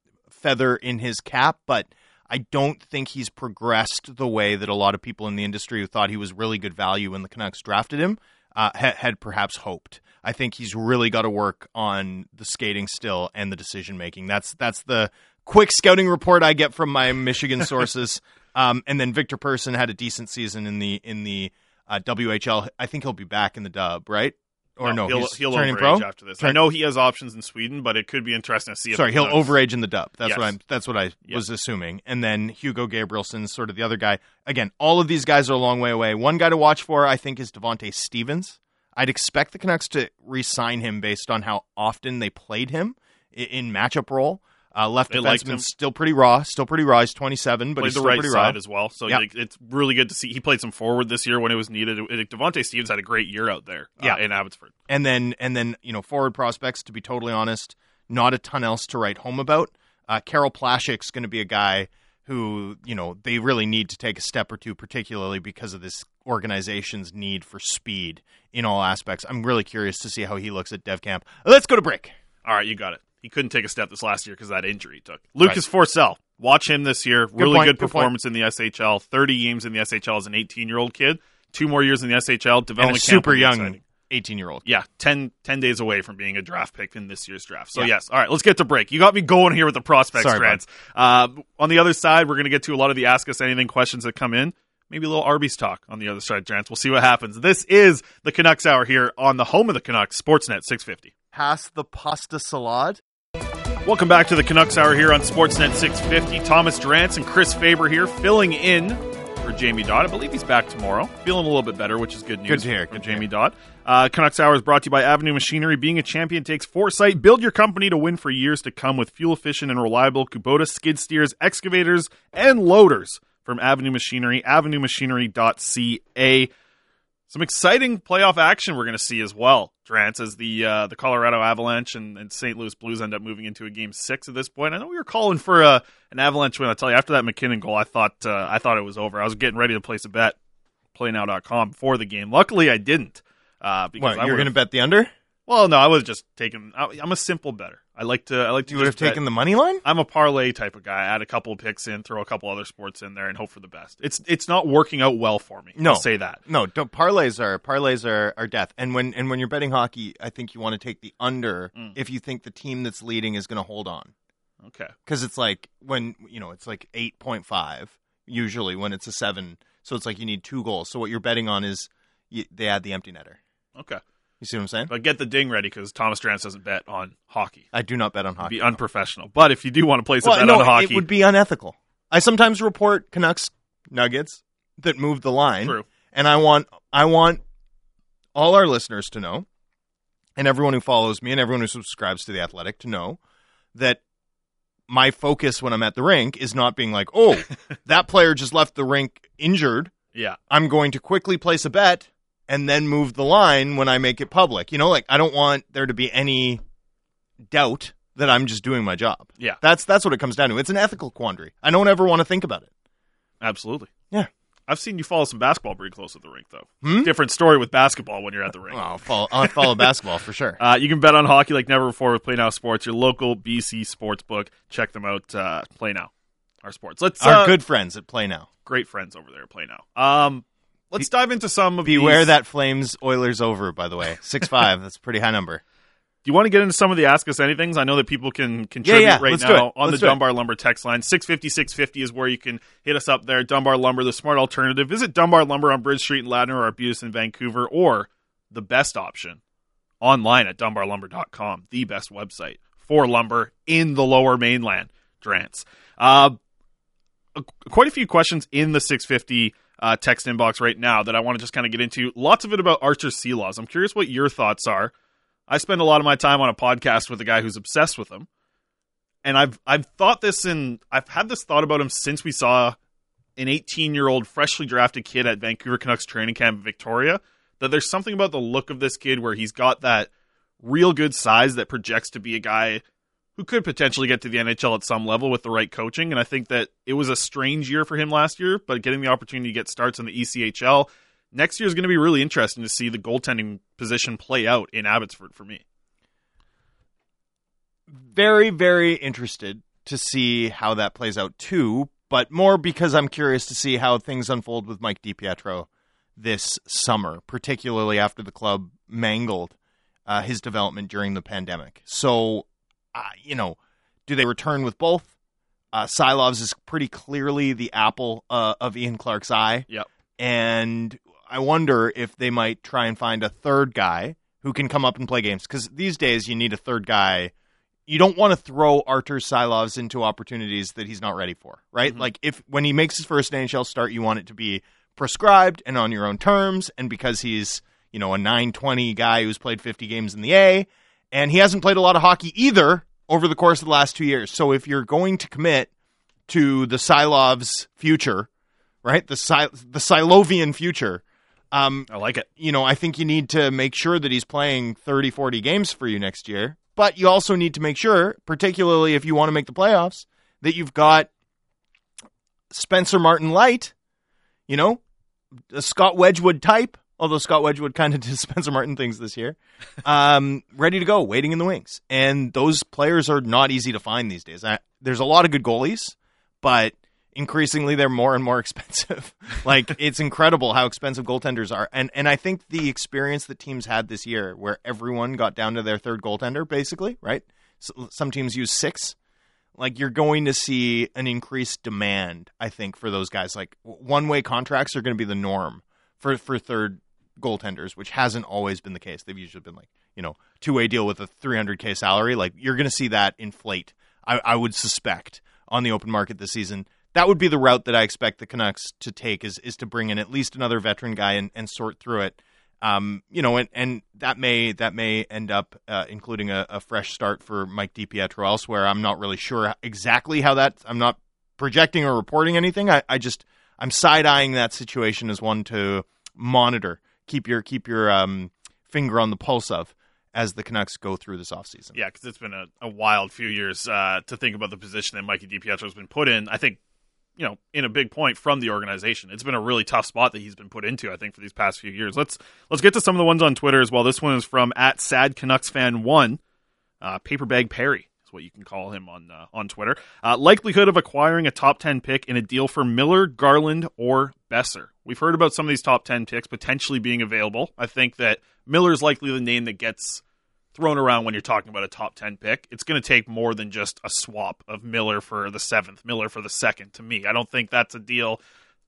B: feather in his cap, but. I don't think he's progressed the way that a lot of people in the industry who thought he was really good value when the Canucks drafted him uh, had, had perhaps hoped. I think he's really got to work on the skating still and the decision making. That's that's the quick scouting report I get from my Michigan sources. um, and then Viktor Persson had a decent season in the in the uh, WHL. I think he'll be back in the dub, right? Or no,
A: he'll,
B: he's
A: he'll
B: turning
A: overage
B: pro.
A: after this.
B: Turn-
A: I know he has options in Sweden, but it could be interesting to see.
B: Sorry,
A: the
B: he'll overage in the dub. That's
A: Yes.
B: what I'm. That's what I was assuming. And then Hugo Gabrielsson's sort of the other guy. Again, all of these guys are a long way away. One guy to watch for, I think, is Devante Stephens. I'd expect the Canucks to re-sign him based on how often they played him in matchup role. Uh, left
A: They
B: defenseman, still pretty raw, still pretty raw. He's 27, but
A: played
B: he's
A: the
B: still
A: right
B: pretty
A: side
B: raw.
A: as well. So
B: Yep.
A: like, it's really good to see. He played some forward this year when it was needed. Devante Stephens had a great year out there uh,
B: Yeah.
A: in Abbotsford.
B: and then and then you know forward prospects. To be totally honest, not a ton else to write home about. Uh, Karel Plasek's going to be a guy who you know they really need to take a step or two, particularly because of this organization's need for speed in all aspects. I'm really curious to see how he looks at Dev Camp. Let's go to break.
A: All right, you got it. He couldn't take a step this last year because that injury he took. Lucas Forsell. Watch him this year. really
B: point,
A: good
B: good
A: performance in the SHL. 30 games in the SHL as an 18 year old kid. Two more years in the SHL.
B: And a
A: Development camp
B: super young
A: exciting.
B: 18 year old.
A: Yeah, 10, 10 days away from being a draft pick in this year's draft. So,
B: Yeah.
A: yes. All right, let's get to break. You got me going here with the prospects,
B: Sorry,
A: Drance. Uh, on the other side, we're going to get to a lot of the Ask Us Anything questions that come in. Maybe a little Arby's talk on the other side, Drance. We'll see what happens. This is the Canucks Hour here on the home of the Canucks, Sportsnet 650.
B: Pass the pasta salad.
A: Welcome back to the Canucks Hour here on Sportsnet 650. Thomas Drance and Chris Faber here filling in for Jamie Dodd. I believe he's back tomorrow. Feeling a little bit better, which is good news
B: Good to hear, good to
A: Jamie Dodd. Uh, Canucks Hour is brought to you by Avenue Machinery. Being a champion takes foresight. Build your company to win for years to come with fuel efficient and reliable Kubota skid steers, excavators, and loaders from Avenue Machinery, avenuemachinery.ca. Some exciting playoff action we're going to see as well, Drance, as the uh, the Colorado Avalanche and, and St. Louis Blues end up moving into a game six at this point. I know we were calling for uh, an Avalanche win. I'll tell you, after that MacKinnon goal, I thought uh, I thought it was over. I was getting ready to place a bet, playnow.com, before the game. Luckily, I didn't. Uh, because
B: What,
A: I
B: you were going to bet the under?
A: Well, no, I was just taking. I- I'm a simple better. I like to. I like to.
B: You would have
A: bet-
B: taken the money line?
A: I'm a parlay type of guy. Add a couple of picks in, throw a couple other sports in there, and hope for the best. It's it's not working out well for me.
B: No.
A: I'll say that.
B: No, don't, parlays are parlays are, are death. And when and when you're betting hockey, I think you want to take the under
A: Mm.
B: if you think the team that's leading is going to hold on.
A: Okay.
B: Because it's like when you know it's like eight point five usually when it's a seven, so it's like you need two goals. So what you're betting on is you, they add the empty netter.
A: Okay.
B: You see what I'm saying?
A: But get the ding ready because Thomas Drance doesn't bet on hockey.
B: I do not bet on
A: It'd
B: hockey.
A: be unprofessional. But if you do want to place a bet
B: no,
A: on hockey,
B: it would be unethical. I sometimes report Canucks Nuggets that move the line.
A: true.
B: and I want I want all our listeners to know, and everyone who follows me and everyone who subscribes to the Athletic to know that my focus when I'm at the rink is not being like, oh, that player just left the rink injured.
A: Yeah.
B: I'm going to quickly place a bet and then move the line when I make it public. You know, like I don't want there to be any doubt that I'm just doing my job.
A: Yeah.
B: That's that's what it comes down to. It's an ethical quandary. I don't ever want to think about it.
A: Absolutely.
B: Yeah.
A: I've seen you follow some basketball pretty close at the rink, though.
B: Hmm?
A: Different story with basketball when you're at the rink.
B: Well, I'll follow, I'll follow basketball for sure.
A: Uh, you can bet on hockey like never before with Play Now Sports, your local BC sports book. Check them out. Uh, Play Now, our sports. Let's
B: Our
A: uh,
B: good friends at Play Now.
A: great friends over there. at Play Now. Um, let's dive into some of
B: Beware
A: these.
B: that Flames Oilers over, by the way. Six five. That's a pretty high number.
A: Do you want to get into some of the Ask Us Anythings? I know that people can contribute
B: yeah,
A: right
B: let's
A: now on
B: Let's
A: the. Dunbar Lumber text line. 650 650 is where you can hit us up there. Dunbar Lumber, the smart alternative. Visit Dunbar Lumber on Bridge Street in Ladner or Arbutus in Vancouver, or the best option online at dunbarlumber.com, the best website for lumber in the lower mainland, Drance. Uh, quite a few questions in the 650 uh, text inbox right now that I want to just kind of get into. Lots of it about Artur Silovs. I'm curious what your thoughts are. I spend a lot of my time on a podcast with a guy who's obsessed with him. And I've I've thought this and I've had this thought about him since we saw an 18 year old freshly drafted kid at Vancouver Canucks training camp in Victoria. That there's something about the look of this kid where he's got that real good size that projects to be a guy who could potentially get to the NHL at some level with the right coaching. And I think that it was a strange year for him last year, but getting the opportunity to get starts in the ECHL next year is going to be really interesting to see the goaltending position play out in Abbotsford for me.
B: very, very interested to see how that plays out too, but more because I'm curious to see how things unfold with Mike DiPietro this summer, particularly after the club mangled uh, his development during the pandemic. So, uh, you know, do they return with both? Uh, Silovs is pretty clearly the apple uh, of Ian Clark's eye.
A: Yep.
B: And I wonder if they might try and find a third guy who can come up and play games. Because these days, you need a third guy you don't want to throw Artur Silovs into opportunities that he's not ready for, right?
A: Mhm.
B: Like if when he makes his first NHL start, you want it to be prescribed and on your own terms, and because he's you know a 920 guy who's played 50 games in the A, and he hasn't played a lot of hockey either over the course of the last two years. So if you're going to commit to the Silovs future, right, the Sil- the Silovian future. Um,
A: I like it.
B: you know, I think you need to make sure that he's playing 30, 40 games for you next year. But you also need to make sure, particularly if you want to make the playoffs, that you've got Spencer Martin Light, you know, a Scott Wedgwood type, although Scott Wedgwood kind of did Spencer Martin things this year, um, ready to go, waiting in the wings. And those players are not easy to find these days. I, there's a lot of good goalies, but increasingly they're more and more expensive. like it's incredible how expensive goaltenders are. And and I think the experience that teams had this year where everyone got down to their third goaltender basically, right? So, some teams use 6. Like you're going to see an increased demand, I think, for those guys. Like one-way contracts are going to be the norm for for third goaltenders, which hasn't always been the case. They've usually been like, you know, two-way deal with a 300k salary. Like you're going to see that inflate. I, I would suspect on the open market this season that would be the route that I expect the Canucks to take is is to bring in at least another veteran guy and, and sort through it. Um, you know, and, and that may that may end up uh, including a, a fresh start for Mike DiPietro elsewhere. I'm not really sure exactly how that. I'm not projecting or reporting anything. I, I just I'm side eyeing that situation as one to monitor. Keep your keep your um, finger on the pulse of as the Canucks go through this offseason.
A: Yeah, because it's been a, a wild few years uh, to think about the position that Mikey DiPietro has been put in. I think, you know, in a big point from the organization. It's been a really tough spot that he's been put into. I think for these past few years. Let's let's get to some of the ones on Twitter as well. This one is from at Sad Canucks fan one, uh, Paperbag Perry what you can call him on uh, on Twitter. Uh, likelihood of acquiring a top ten pick in a deal for Miller, Garland, or Boeser. We've heard about some of these top ten picks potentially being available. I think that Miller is likely the name that gets thrown around when you're talking about a top 10 pick. It's going to take more than just a swap of Miller for the seventh, Miller for the second to me. I don't think that's a deal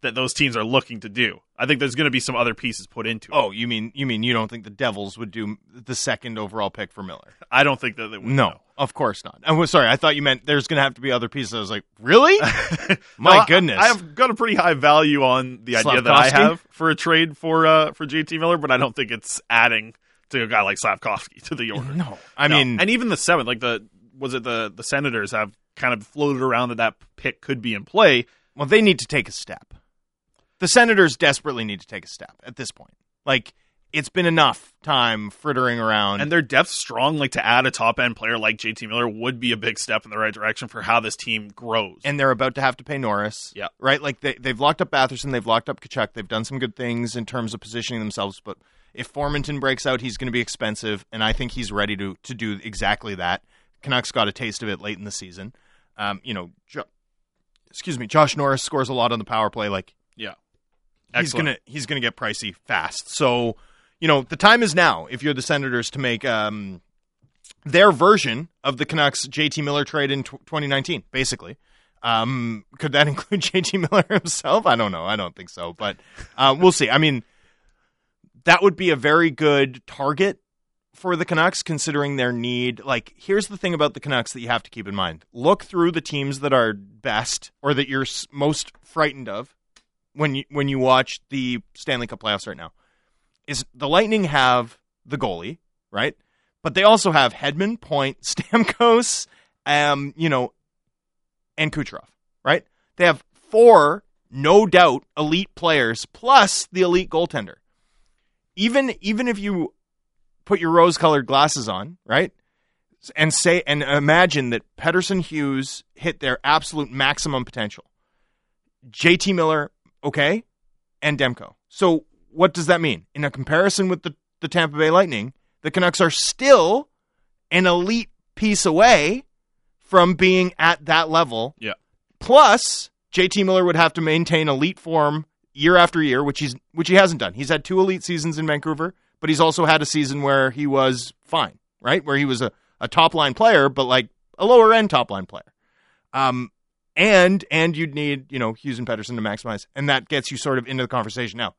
A: that those teams are looking to do. I think there's going to be some other pieces put into it.
B: Oh, you mean you mean you don't think the Devils would do the second overall pick for Miller?
A: I don't think that they would.
B: No, of course not. I was sorry. I thought you meant there's going to have to be other pieces. I was like, really? My
A: No,
B: goodness.
A: I, have got a pretty high value on the idea that I have for a trade for uh, for JT Miller, but I don't think it's adding to a guy like Slafkovsky to the order.
B: no, I
A: No.
B: mean,
A: and even the seventh, like the was it the the Senators have kind of floated around that that pick could be in play.
B: Well, they need to take a step. The Senators desperately need to take a step at this point. Like it's been enough time frittering around.
A: And their depth strong, like to add a top end player like JT Miller would be a big step in the right direction for how this team grows.
B: and they're about to have to pay Norris.
A: Yeah.
B: Right? Like they, they've locked up Batherson, they've locked up Tkachuk, they've done some good things in terms of positioning themselves, but if Formenton breaks out, he's going to be expensive, and I think he's ready to, to do exactly that. Canucks got a taste of it late in the season. Um, you know, jo- excuse me, Josh Norris scores a lot on the power play. Like
A: yeah.
B: He's
A: Excellent.
B: gonna he's gonna get pricey fast. So, you know, the time is now if you're the Senators to make um, their version of the Canucks JT Miller trade in tw 2019, basically. Um, could that include JT Miller himself? I don't know. I don't think so, but uh, we'll see. I mean, that would be a very good target for the Canucks, considering their need. Like, here's the thing about the Canucks that you have to keep in mind: look through the teams that are best or that you're most frightened of when you when you watch the Stanley Cup playoffs right now. Is the Lightning have the goalie right? But they also have Hedman, Point, Stamkos, um, you know, and Kucherov, right? They have four, no doubt, elite players plus the elite goaltender. Even even if you put your rose-colored glasses on, right? And say and imagine that Pettersson Hughes hit their absolute maximum potential. JT Miller, okay, and Demko. So what does that mean? In a comparison with the, the Tampa Bay Lightning, the Canucks are still an elite piece away from being at that level.
A: Yeah.
B: Plus, JT Miller would have to maintain elite form year after year, which he's which he hasn't done. He's had two elite seasons in Vancouver, but he's also had a season where he was fine, right? Where he was a, a top line player, but like a lower end top line player. Um and and you'd need, you know, Hughes and Pettersson to maximize. And that gets you sort of into the conversation now.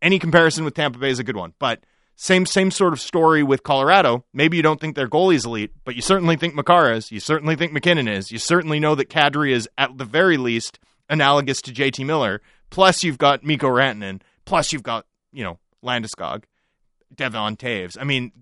B: Any comparison with Tampa Bay is a good one. But same same sort of story with Colorado. Maybe you don't think their goalie's elite, but you certainly think Makar is. You certainly think MacKinnon is. You certainly know that Kadri is at the very least analogous to JT Miller. Plus you've got Mikko Rantanen. Plus you've got, you know, Landeskog, Devon Toews. I mean,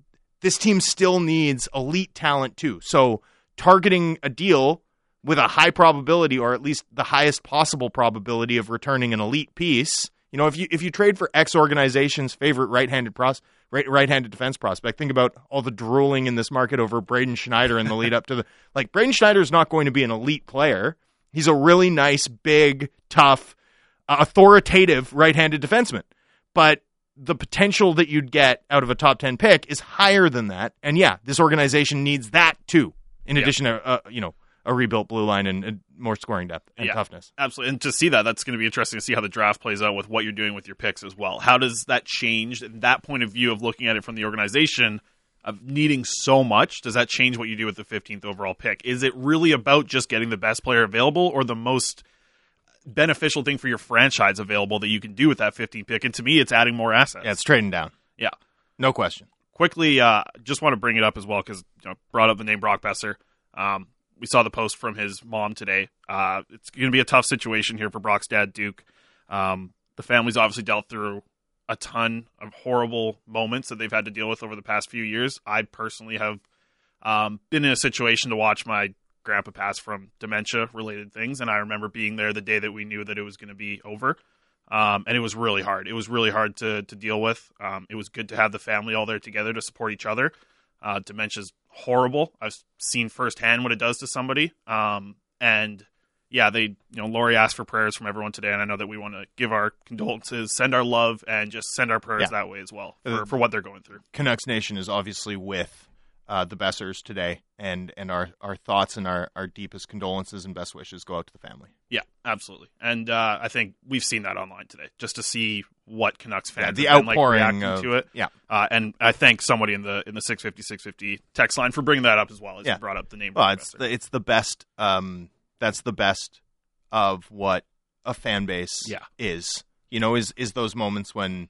B: this team still needs elite talent too. So targeting a deal with a high probability or at least the highest possible probability of returning an elite piece. You know, if you if you trade for X organization's favorite right-handed pros right right-handed defense prospect, think about all the drooling in this market over Braden Schneider in the lead up to the like Braden Schneider is not going to be an elite player. He's a really nice, big, tough, uh, authoritative right-handed defenseman. But the potential that you'd get out of a top 10 pick is higher than that. And yeah, this organization needs that too. In
A: Yeah.
B: addition to, uh, you know, a rebuilt blue line and, and more scoring depth and
A: Yeah.
B: toughness.
A: Absolutely. And to see that, that's going to be interesting to see how the draft plays out with what you're doing with your picks as well. How does that change that point of view of looking at it from the organization of needing so much? Does that change what you do with the 15th overall pick? Is it really about just getting the best player available or the most beneficial thing for your franchise available that you can do with that 15th pick? And to me, it's adding more assets.
B: Yeah, it's trading down.
A: Yeah.
B: No question.
A: quickly, uh, just want to bring it up as well because you know, brought up the name Brock Boeser. Um, we saw the post from his mom today. Uh, it's going to be a tough situation here for Brock's dad, Duke. Um, the family's obviously dealt through a ton of horrible moments that they've had to deal with over the past few years. I personally have um, been in a situation to watch my grandpa pass from dementia related things, and I remember being there the day that we knew that it was going to be over. Um, and it was really hard. It was really hard to to deal with. Um, it was good to have the family all there together to support each other. Uh, dementia's horrible. I've seen firsthand what it does to somebody. Um, and yeah, they, you know, Lori asked for prayers from everyone today, and I know that we want to give our condolences, send our love, and just send our prayers
B: Yeah.
A: that way as well for,
B: Uh,
A: for what they're going through.
B: Canucks Nation is obviously with uh, the Boesers today, and, and our, our thoughts and our, our deepest condolences and best wishes go out to the family.
A: Yeah, absolutely. And uh, I think we've seen that online today, just to see what Canucks fans
B: the
A: have been, like,
B: outpouring
A: reacting
B: of-
A: to it.
B: yeah.
A: uh, and I thank somebody in the in the six fifty six fifty text line for bringing that up as well as
B: Yeah.
A: you brought up the name.
B: Well, it's the, it's the best. Um, that's the best of what a fan base
A: Yeah.
B: is. You know, is is those moments when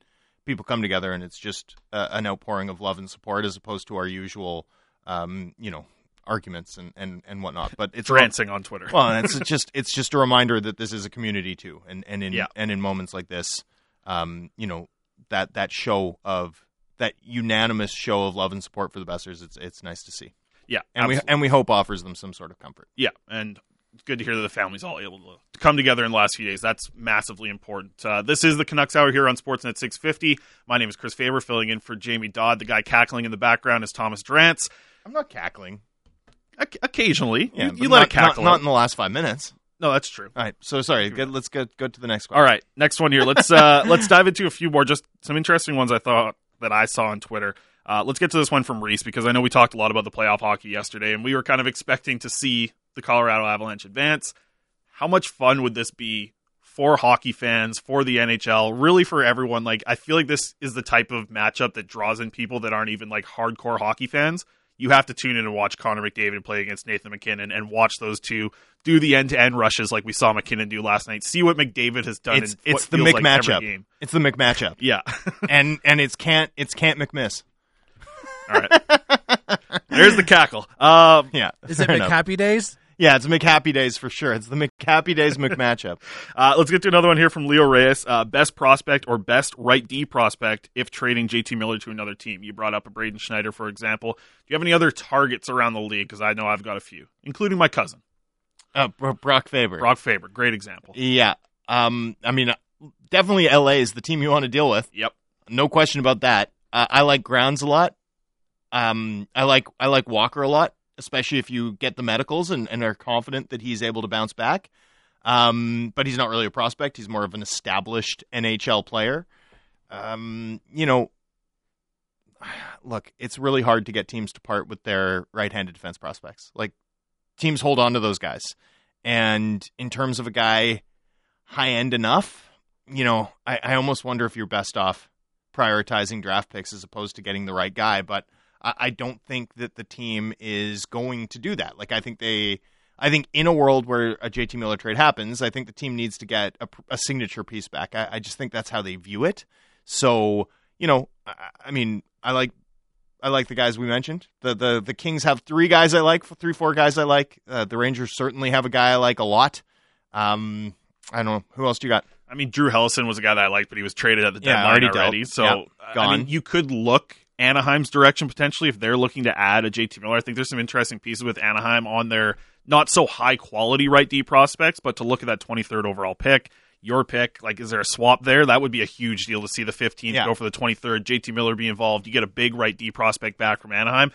B: people come together and it's just uh, an outpouring of love and support, as opposed to our usual, um, you know, arguments and, and, and whatnot. But it's
A: ranting on Twitter.
B: well, it's just it's just a reminder that this is a community too, and and in
A: Yeah.
B: and in moments like this, um, you know, that that show of that unanimous show of love and support for the Boesers, it's it's nice to see.
A: Yeah,
B: and we and we hope offers them some sort of comfort.
A: Yeah, and it's good to hear that the family's all able to come together in the last few days. That's massively important. Uh, this is the Canucks Hour here on Sportsnet 650. My name is Chris Faber, filling in for Jamie Dodd. The guy cackling in the background is Thomas Drance.
B: I'm not cackling.
A: O- occasionally,
B: Yeah,
A: you, you let
B: not,
A: it cackle.
B: Not, not in the last five minutes.
A: no, that's true.
B: All right. So sorry. Good, let's go go to the next one.
A: All right, next one here. Let's uh, let's dive into a few more, just some interesting ones I thought that I saw on Twitter. Uh, let's get to this one from Reese because I know we talked a lot about the playoff hockey yesterday, and we were kind of expecting to see the Colorado Avalanche advance. How much fun would this be for hockey fans, for the NHL, really for everyone? Like, I feel like this is the type of matchup that draws in people that aren't even like hardcore hockey fans. You have to tune in and watch Connor McDavid play against Nathan MacKinnon and watch those two do the end to end rushes like we saw McKinnon do last night. See what McDavid has done.
B: It's
A: in
B: it's the
A: feels
B: Mick
A: like
B: matchup. It's the Mick matchup.
A: Yeah.
B: and and it's can't it's can't McMiss.
A: All right. There's the cackle. Um,
B: Yeah.
C: Is it
B: fair.
C: McHappy Days?
B: Yeah, it's McHappy Days for sure. It's the McHappy Days McMatchup.
A: uh, let's get to another one here from Leo Reyes. Uh, best prospect or best right D prospect if trading JT Miller to another team. You brought up a Braden Schneider, for example. Do you have any other targets around the league? Because I know I've got a few, including my cousin,
B: Uh, Brock Faber.
A: Brock Faber. Great example.
B: Yeah. Um. I mean, definitely LA is the team you want to deal with.
A: Yep.
B: No question about that. Uh, I like Grounds a lot. Um. I like I like Walker a lot, especially if you get the medicals and, and are confident that he's able to bounce back. Um. But he's not really a prospect. He's more of an established NHL player. Um. You know. Look, it's really hard to get teams to part with their right-handed defense prospects. Like teams hold on to those guys. And in terms of a guy high end enough, you know, I, I almost wonder if you're best off prioritizing draft picks as opposed to getting the right guy. But I, I don't think that the team is going to do that. Like I think they, I think in a world where a JT Miller trade happens, I think the team needs to get a, a signature piece back. I, I just think that's how they view it. So you know, I, I mean, I like I like the guys we mentioned. The the the Kings have three guys I like, three four guys I like. Uh, the Rangers certainly have a guy I like a lot. Um, I don't know who else do you got.
A: I mean, Drew Helleson was a guy that I liked, but he was traded at the
B: Yeah,
A: deadline
B: already
A: already. So,
B: Yeah,
A: I mean, you could look Anaheim's direction potentially if they're looking to add a JT Miller. I think there's some interesting pieces with Anaheim on their not so high quality right D prospects, but to look at that 23rd overall pick, your pick, like, is there a swap there? That would be a huge deal to see the 15th
B: Yeah.
A: go for the 23rd. JT Miller be involved. You get a big right D prospect back from Anaheim.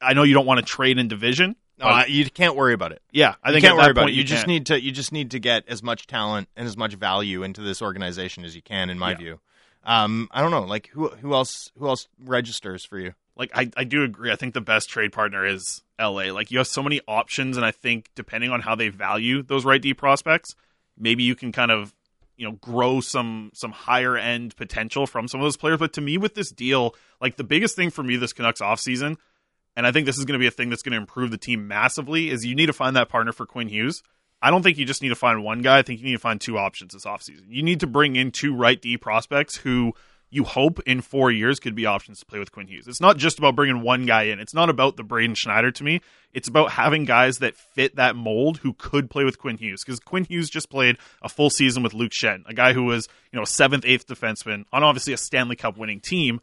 A: I know you don't want to trade in division.
B: No, I- you can't worry about it.
A: yeah, I
B: you
A: think
B: can't
A: at
B: worry about
A: point
B: it. You, just need to you just need to get as much talent and as much value into this organization as you can, in my
A: Yeah.
B: view. Um, I don't know, like who who else who else registers for you?
A: like I, I do agree. I think the best trade partner is LA. Like you have so many options, and I think depending on how they value those right D prospects, maybe you can kind of you know grow some some higher end potential from some of those players. But to me, with this deal, like the biggest thing for me this Canucks offseason, and I think this is going to be a thing that's going to improve the team massively, is you need to find that partner for Quinn Hughes. I don't think you just need to find one guy. I think you need to find two options this offseason. You need to bring in two right D prospects who you hope in four years could be options to play with Quinn Hughes. It's not just about bringing one guy in. It's not about the Braden Schneider to me. It's about having guys that fit that mold who could play with Quinn Hughes. Because Quinn Hughes just played a full season with Luke Schenn, a guy who was, you know, seventh, eighth defenseman on obviously a Stanley Cup winning team.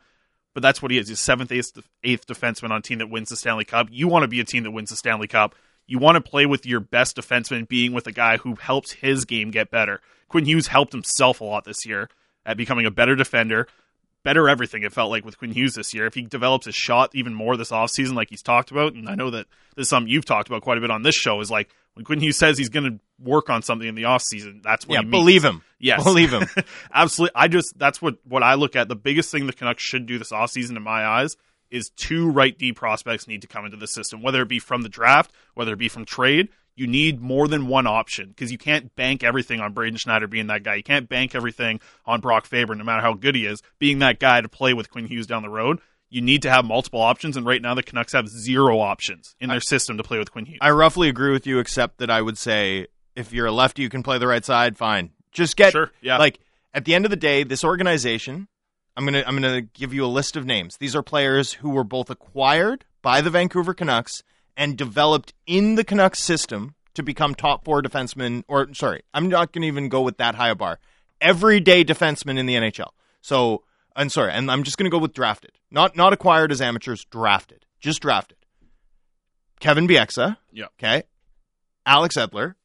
A: But that's what he is. He's seventh, eighth, eighth defenseman on a team that wins the Stanley Cup. You want to be a team that wins the Stanley Cup. You want to play with your best defenseman being with a guy who helps his game get better. Quinn Hughes helped himself a lot this year at becoming a better defender, better everything, it felt like, with Quinn Hughes this year. If he develops his shot even more this offseason, like he's talked about, and I know that this is something you've talked about quite a bit on this show, is like when Quinn Hughes says he's going to work on something in the offseason, that's what
B: yeah, believe him.
A: Yes.
B: believe him.
A: Absolutely. I just that's what what I look at. The biggest thing the Canucks should do this offseason in my eyes is two right D prospects need to come into the system, whether it be from the draft, whether it be from trade. You need more than one option because you can't bank everything on Braden Schneider being that guy. You can't bank everything on Brock Faber, no matter how good he is, being that guy to play with Quinn Hughes down the road. You need to have multiple options, and right now the Canucks have zero options in their system to play with Quinn Hughes.
B: I roughly agree with you, except that I would say if you're a lefty, you can play the right side. Fine, just get
A: Sure, yeah.
B: Like at the end of the day, this organization, I'm gonna I'm gonna give you a list of names. These are players who were both acquired by the Vancouver Canucks and developed in the Canucks system to become top four defensemen. Or sorry, I'm not gonna even go with that high a bar. Everyday defensemen in the NHL. So I'm sorry, and I'm just gonna go with drafted, not not acquired as amateurs, drafted, just drafted. Kevin Bieksa.
A: Yeah.
B: Okay. Alex Edler.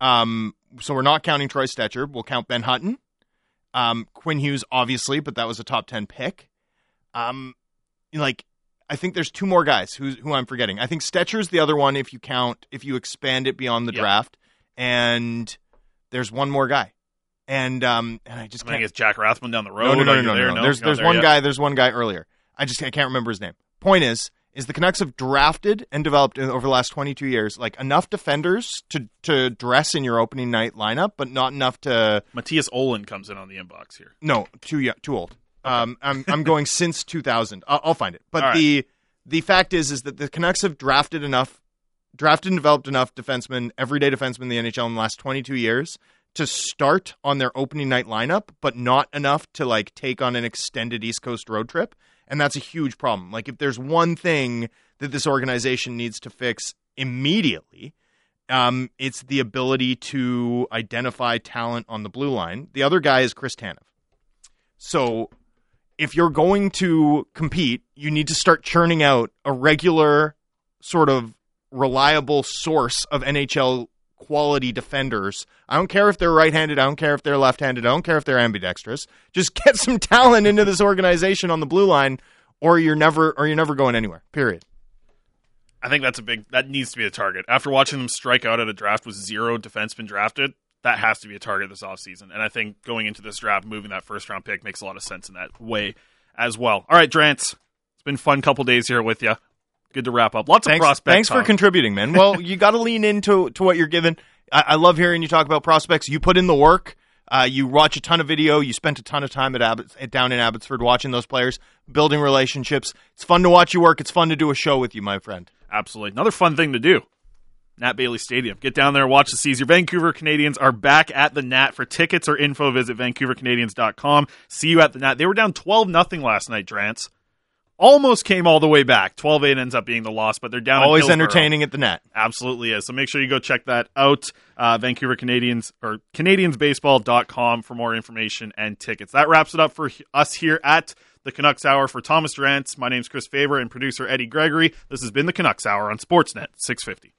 B: Um, so we're not counting Troy Stecher. We'll count Ben Hutton. Um, Quinn Hughes, obviously, but that was a top 10 pick. Um, like, I think there's two more guys who, who I'm forgetting. I think Stecher's the other one if you count, if you expand it beyond the
A: Yeah.
B: draft. And there's one more guy. And, um, and I just
A: I think
B: can't.
A: it's Jack Rathbone down the road.
B: No, no, no, no, no,
A: there?
B: no. There's, there's
A: there
B: one
A: yet?
B: guy, there's one guy earlier. I just I can't remember his name. Point is, is the Canucks have drafted and developed over the last 22 years like enough defenders to to dress in your opening night lineup, but not enough to
A: Mattias Ohlund comes in on the inbox here.
B: no too young, too old. Um, I'm I'm going since 2000. I'll, I'll find it. But
A: right.
B: the the fact is is that the Canucks have drafted enough, drafted and developed enough defensemen, everyday defensemen in the NHL in the last 22 years to start on their opening night lineup, but not enough to like take on an extended East Coast road trip. And that's a huge problem. Like if there's one thing that this organization needs to fix immediately, um, it's the ability to identify talent on the blue line. The other guy is Chris Tanev. So if you're going to compete, you need to start churning out a regular, sort of reliable source of NHL quality defenders. I don't care if they're right-handed, I don't care if they're left-handed, I don't care if they're ambidextrous. Just get some talent into this organization on the blue line or you're never or you're never going anywhere. Period.
A: I think that's a big. That needs to be a target. After watching them strike out at a draft with zero defensemen drafted, that has to be a target this offseason. And I think going into this draft, moving that first round pick makes a lot of sense in that way as well. All right, Drance, it's been fun couple days here with you. Good to wrap up. Lots of prospects.
B: thanks for contributing, man. Well, you got to lean into to what you're given. I, I love hearing you talk about prospects. You put in the work. Uh, you watch a ton of video. You spent a ton of time at Abbots, at- down in Abbotsford watching those players, building relationships. It's fun to watch you work. It's fun to do a show with you, my friend.
A: Absolutely. Another fun thing to do. Nat Bailey Stadium. Get down there, watch the Seas. Your Vancouver Canadians are back at the Nat. For tickets or info, visit vancouvercanadians.com. See you at the Nat. They were down 12 nothing last night, Drance. Almost came all the way back. 12 8 ends up being the loss, but they're down.
B: Always entertaining at the net.
A: Absolutely is. So make sure you go check that out. Uh, Vancouver Canadians or CanadiansBaseball.com for more information and tickets. That wraps it up for us here at the Canucks Hour. For Thomas Drance, my name's Chris Faber and producer Eddie Gregory. This has been the Canucks Hour on Sportsnet 650.